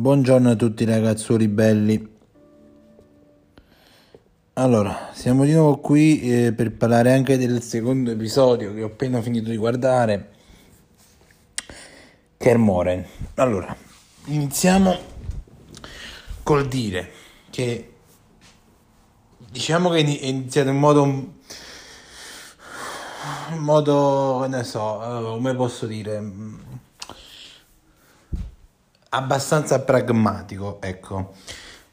Buongiorno a tutti ragazzuoli belli. Allora, siamo di nuovo qui eh, per parlare anche del secondo episodio che ho appena finito di guardare. Kermoren. Allora, iniziamo col dire che diciamo che è iniziato in modo in modo ne so, eh, come posso dire abbastanza pragmatico, ecco,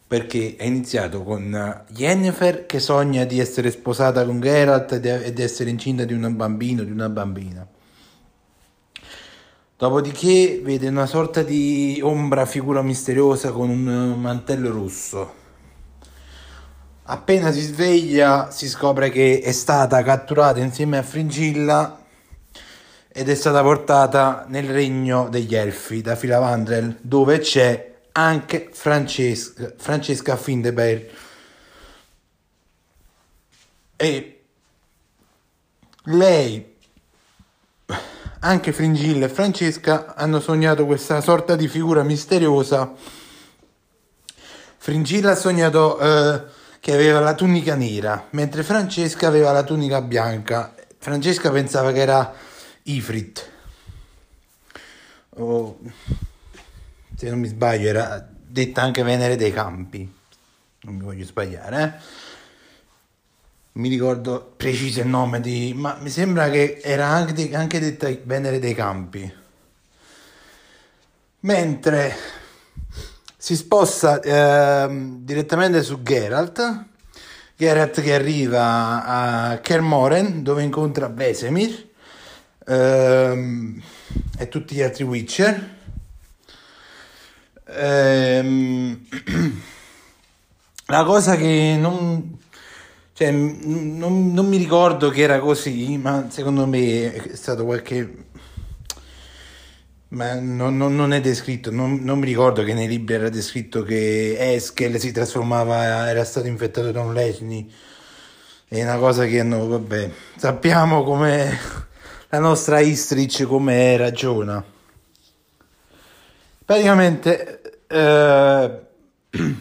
perché è iniziato con Jennifer che sogna di essere sposata con Geralt e di essere incinta di un bambino, di una bambina. Dopodiché vede una sorta di ombra figura misteriosa con un mantello rosso. Appena si sveglia si scopre che è stata catturata insieme a Fringilla ed è stata portata nel regno degli elfi da Filavandrel dove c'è anche Francesca, Francesca Findeberg e lei anche Fringilla e Francesca hanno sognato questa sorta di figura misteriosa. Fringilla ha sognato eh, che aveva la tunica nera mentre Francesca aveva la tunica bianca. Francesca pensava che era Ifrit, o se non mi sbaglio era detta anche Venere dei Campi, non mi voglio sbagliare, eh? mi ricordo preciso il nome di, ma mi sembra che era anche, anche detta Venere dei Campi. Mentre si sposta eh, direttamente su Geralt, Geralt che arriva a Kermoren dove incontra Vesemir ehm, e tutti gli altri Witcher. Ehm, la cosa che non, cioè, non, non, mi ricordo che era così, ma secondo me è stato qualche... Ma non, non, non è descritto, non, mi ricordo che nei libri era descritto che Eskel si trasformava, era stato infettato da un Lesni. È una cosa che no, vabbè, sappiamo come la nostra Istrich come ragiona. Praticamente eh,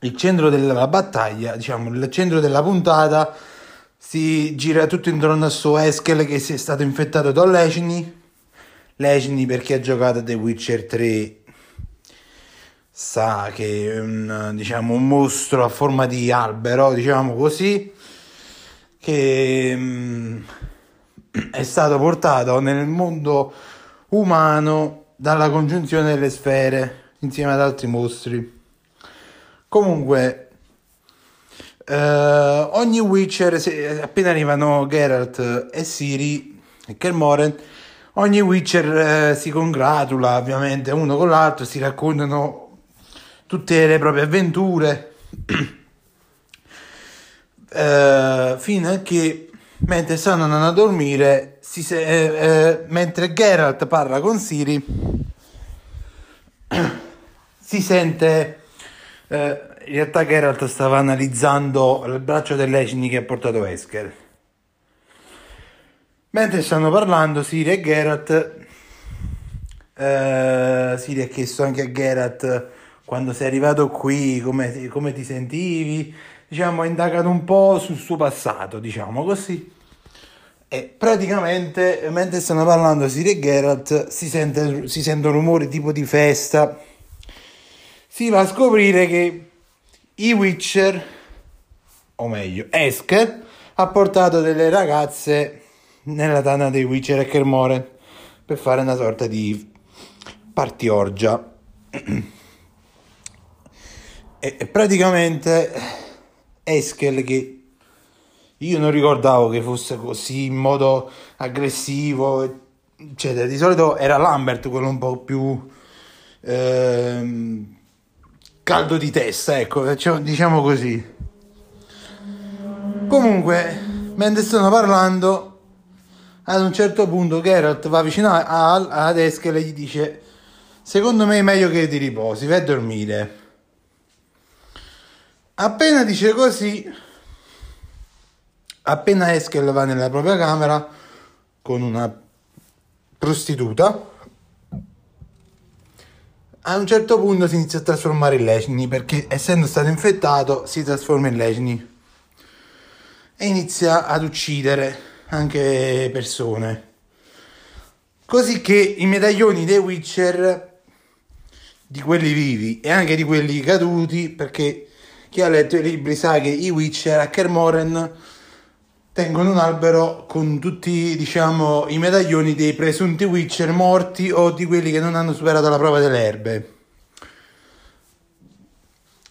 il centro della battaglia, diciamo, il centro della puntata si gira tutto intorno a suo Eskel che si è stato infettato da Lecini. Lecini perché ha giocato The Witcher 3 sa che è un, diciamo, un mostro a forma di albero, diciamo così, che mm, è stato portato nel mondo umano dalla congiunzione delle sfere insieme ad altri mostri. Comunque, eh, ogni Witcher, se, appena arrivano Geralt e Siri e Kermoren, ogni Witcher eh, si congratula ovviamente uno con l'altro, si raccontano tutte le proprie avventure. eh, fino a che mentre stanno andando a dormire, se- eh, eh, mentre Geralt parla con Siri, si sente. Eh, in realtà Geralt stava analizzando il braccio dell'Ecini che ha portato Esker. Mentre stanno parlando Siri e Geralt, eh, Siri ha chiesto anche a Geralt quando sei arrivato qui come, come ti sentivi diciamo, ha indagato un po' sul suo passato, diciamo così. E praticamente, mentre stanno parlando Siri e Geralt, si, sente, si sentono rumori tipo di festa. Si va a scoprire che i Witcher, o meglio, Esker, ha portato delle ragazze nella tana dei Witcher e Kermore per fare una sorta di party orgia. e praticamente Eskel che io non ricordavo che fosse così in modo aggressivo, eccetera. Di solito era Lambert quello un po' più ehm, caldo di testa, ecco, diciamo così. Comunque, mentre stanno parlando, ad un certo punto Geralt va vicino ad Eskel e gli dice secondo me è meglio che ti riposi, vai a dormire. Appena dice così, appena Eskel va nella propria camera con una prostituta, a un certo punto si inizia a trasformare in lecini perché essendo stato infettato si trasforma in lecini e inizia ad uccidere anche persone. Così che i medaglioni dei Witcher, di quelli vivi e anche di quelli caduti, perché chi ha letto i libri sa che i Witcher a Kermoren tengono un albero con tutti, diciamo, i medaglioni dei presunti Witcher morti o di quelli che non hanno superato la prova delle erbe.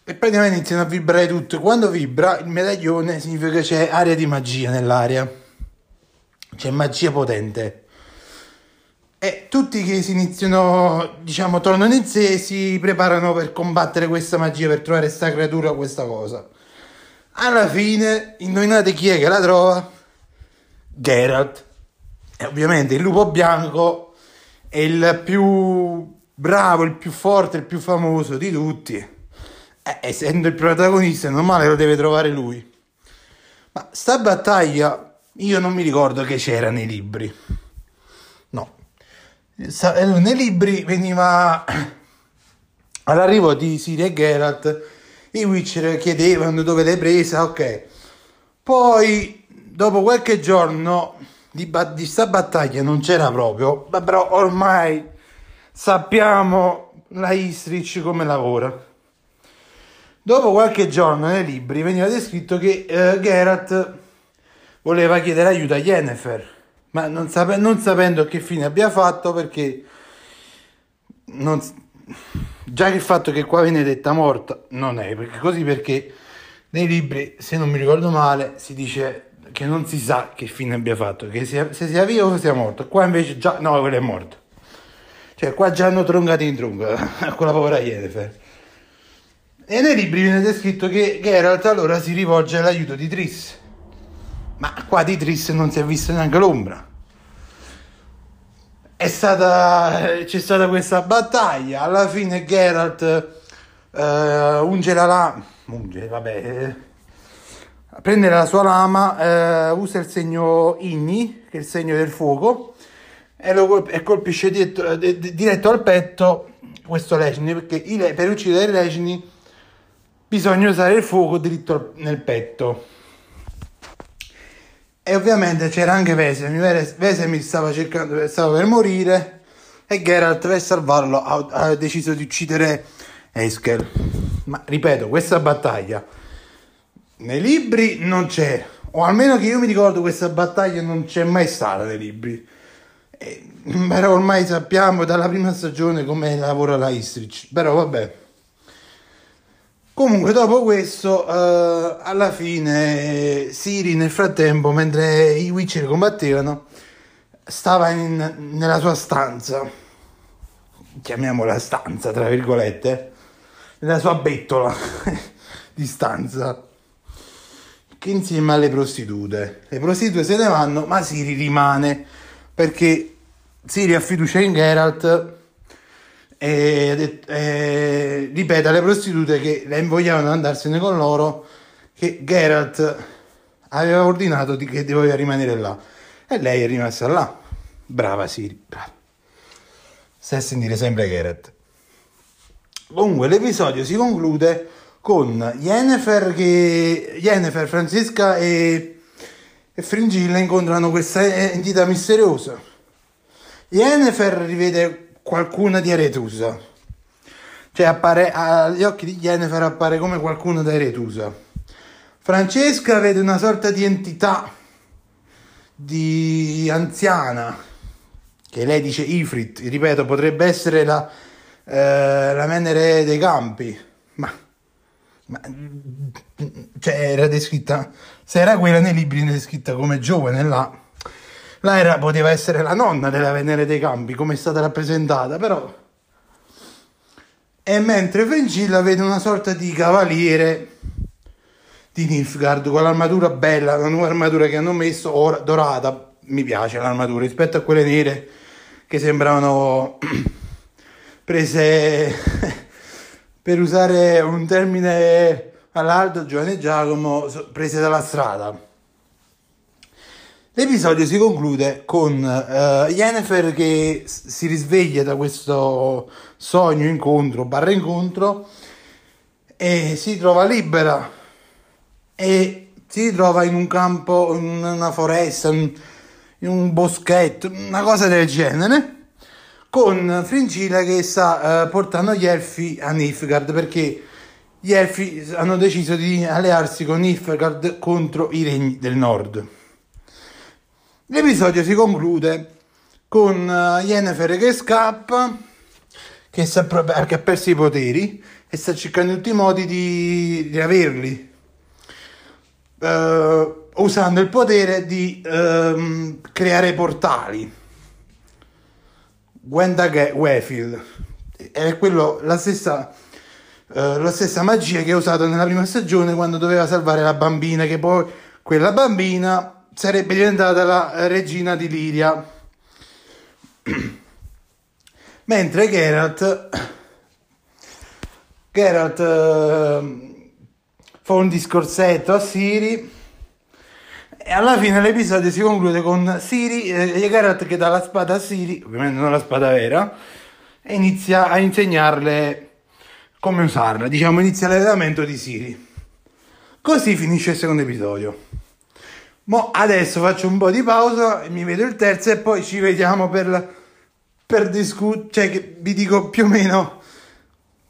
E praticamente iniziano a vibrare tutto. Quando vibra il medaglione significa che c'è aria di magia nell'aria. C'è magia potente. E tutti che si iniziano, diciamo, tornano in sé, si preparano per combattere questa magia, per trovare questa creatura questa cosa. Alla fine, indovinate chi è che la trova? Geralt. E ovviamente il lupo bianco è il più bravo, il più forte, il più famoso di tutti. Eh, essendo il protagonista, normale lo deve trovare lui. Ma sta battaglia io non mi ricordo che c'era nei libri. Eh, nei libri veniva all'arrivo di Siri e Geralt i Witcher chiedevano dove l'hai presa, ok. Poi, dopo qualche giorno di, ba- di sta battaglia non c'era proprio, ma però ormai sappiamo la Istrich come lavora. Dopo qualche giorno nei libri veniva descritto che eh, Geralt voleva chiedere aiuto a Yennefer, ma non, sape- non sapendo che fine abbia fatto perché non, Già che il fatto che qua viene detta morta non è, perché così perché nei libri, se non mi ricordo male, si dice che non si sa che fine abbia fatto, che sia, se sia vivo o sia morto. Qua invece già, no, quello è morto. Cioè, qua già hanno troncato in tronco con la povera Yennefer. E nei libri viene descritto che Geralt allora si rivolge all'aiuto di Triss. Ma qua di Triss non si è vista neanche l'ombra è stata, c'è stata questa battaglia. Alla fine Geralt uh, unge la lama, unge, vabbè, eh, prende la sua lama, uh, usa il segno Igni, che è il segno del fuoco, e, lo, e colpisce dietro, di, diretto al petto questo lecine, perché i, per uccidere i lecini bisogna usare il fuoco diritto nel petto. E ovviamente c'era anche Vesemir. Vesemir stava, cercando, stava per morire e Geralt per salvarlo ha, ha deciso di uccidere Eskel. Ma ripeto, questa battaglia nei libri non c'è, o almeno che io mi ricordo questa battaglia non c'è mai stata nei libri. E, però ormai sappiamo dalla prima stagione come lavora la Istrich. Però vabbè. Comunque, dopo questo, uh, alla fine, Siri nel frattempo, mentre i Witcher combattevano, stava in, nella sua stanza, chiamiamola stanza, tra virgolette, nella sua bettola di stanza, che insieme alle prostitute. Le prostitute se ne vanno, ma Siri rimane, perché Siri ha fiducia in Geralt e, e ripete alle prostitute che le invogliavano ad andarsene con loro che Geralt aveva ordinato di, che doveva rimanere là. E lei è rimasta là. Brava Siri brava. Stai a sentire sempre Geralt. Comunque l'episodio si conclude con Yennefer che Yennefer, Francesca e, e Fringilla incontrano questa entità misteriosa. Yennefer rivede qualcuno di Aretusa. Cioè appare agli occhi di Jennifer appare come qualcuno da Aretusa. Francesca vede una sorta di entità di anziana che lei dice Ifrit, ripeto, potrebbe essere la, eh, la Venere dei campi, ma, ma cioè era descritta, se era quella nei libri è descritta come giovane là là era, poteva essere la nonna della Venere dei Campi, come è stata rappresentata, però... E mentre Fengilla vede una sorta di cavaliere di Nilfgaard con l'armatura bella, la nuova armatura che hanno messo, ora, dorata, mi piace l'armatura, rispetto a quelle nere che sembravano prese, per usare un termine all'alto, Giovanni Giacomo, prese dalla strada L'episodio si conclude con uh, Yennefer che si risveglia da questo sogno incontro, barra incontro, e si trova libera e si trova in un campo, in una foresta, in un boschetto, una cosa del genere, con Fringilla che sta uh, portando gli elfi a Nilfgaard perché gli elfi hanno deciso di allearsi con Nilfgaard contro i regni del nord. L'episodio si conclude con uh, Yennefer che scappa, che, ha perso i poteri e sta cercando tutti i modi di riaverli, uh, usando il potere di uh, creare portali. Gwenda Wefield è quello, la stessa, uh, la stessa magia che ha usato nella prima stagione quando doveva salvare la bambina, che poi quella bambina sarebbe diventata la regina di Liria. Mentre Geralt, Geralt eh, fa un discorsetto a Siri e alla fine l'episodio si conclude con Siri eh, Geralt che dà la spada a Siri, ovviamente non la spada vera, e inizia a insegnarle come usarla, diciamo inizia l'allenamento di Siri. Così finisce il secondo episodio. Mo adesso faccio un po' di pausa mi vedo il terzo e poi ci vediamo per, per discutere, cioè che vi dico più o meno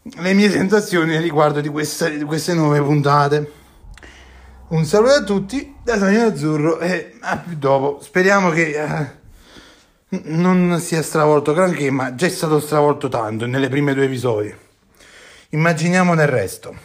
le mie sensazioni riguardo di, questa, di queste nuove puntate. Un saluto a tutti da Sonio Azzurro e a più dopo. Speriamo che eh, non sia stravolto granché, ma già è stato stravolto tanto nelle prime due episodi. Immaginiamo nel resto.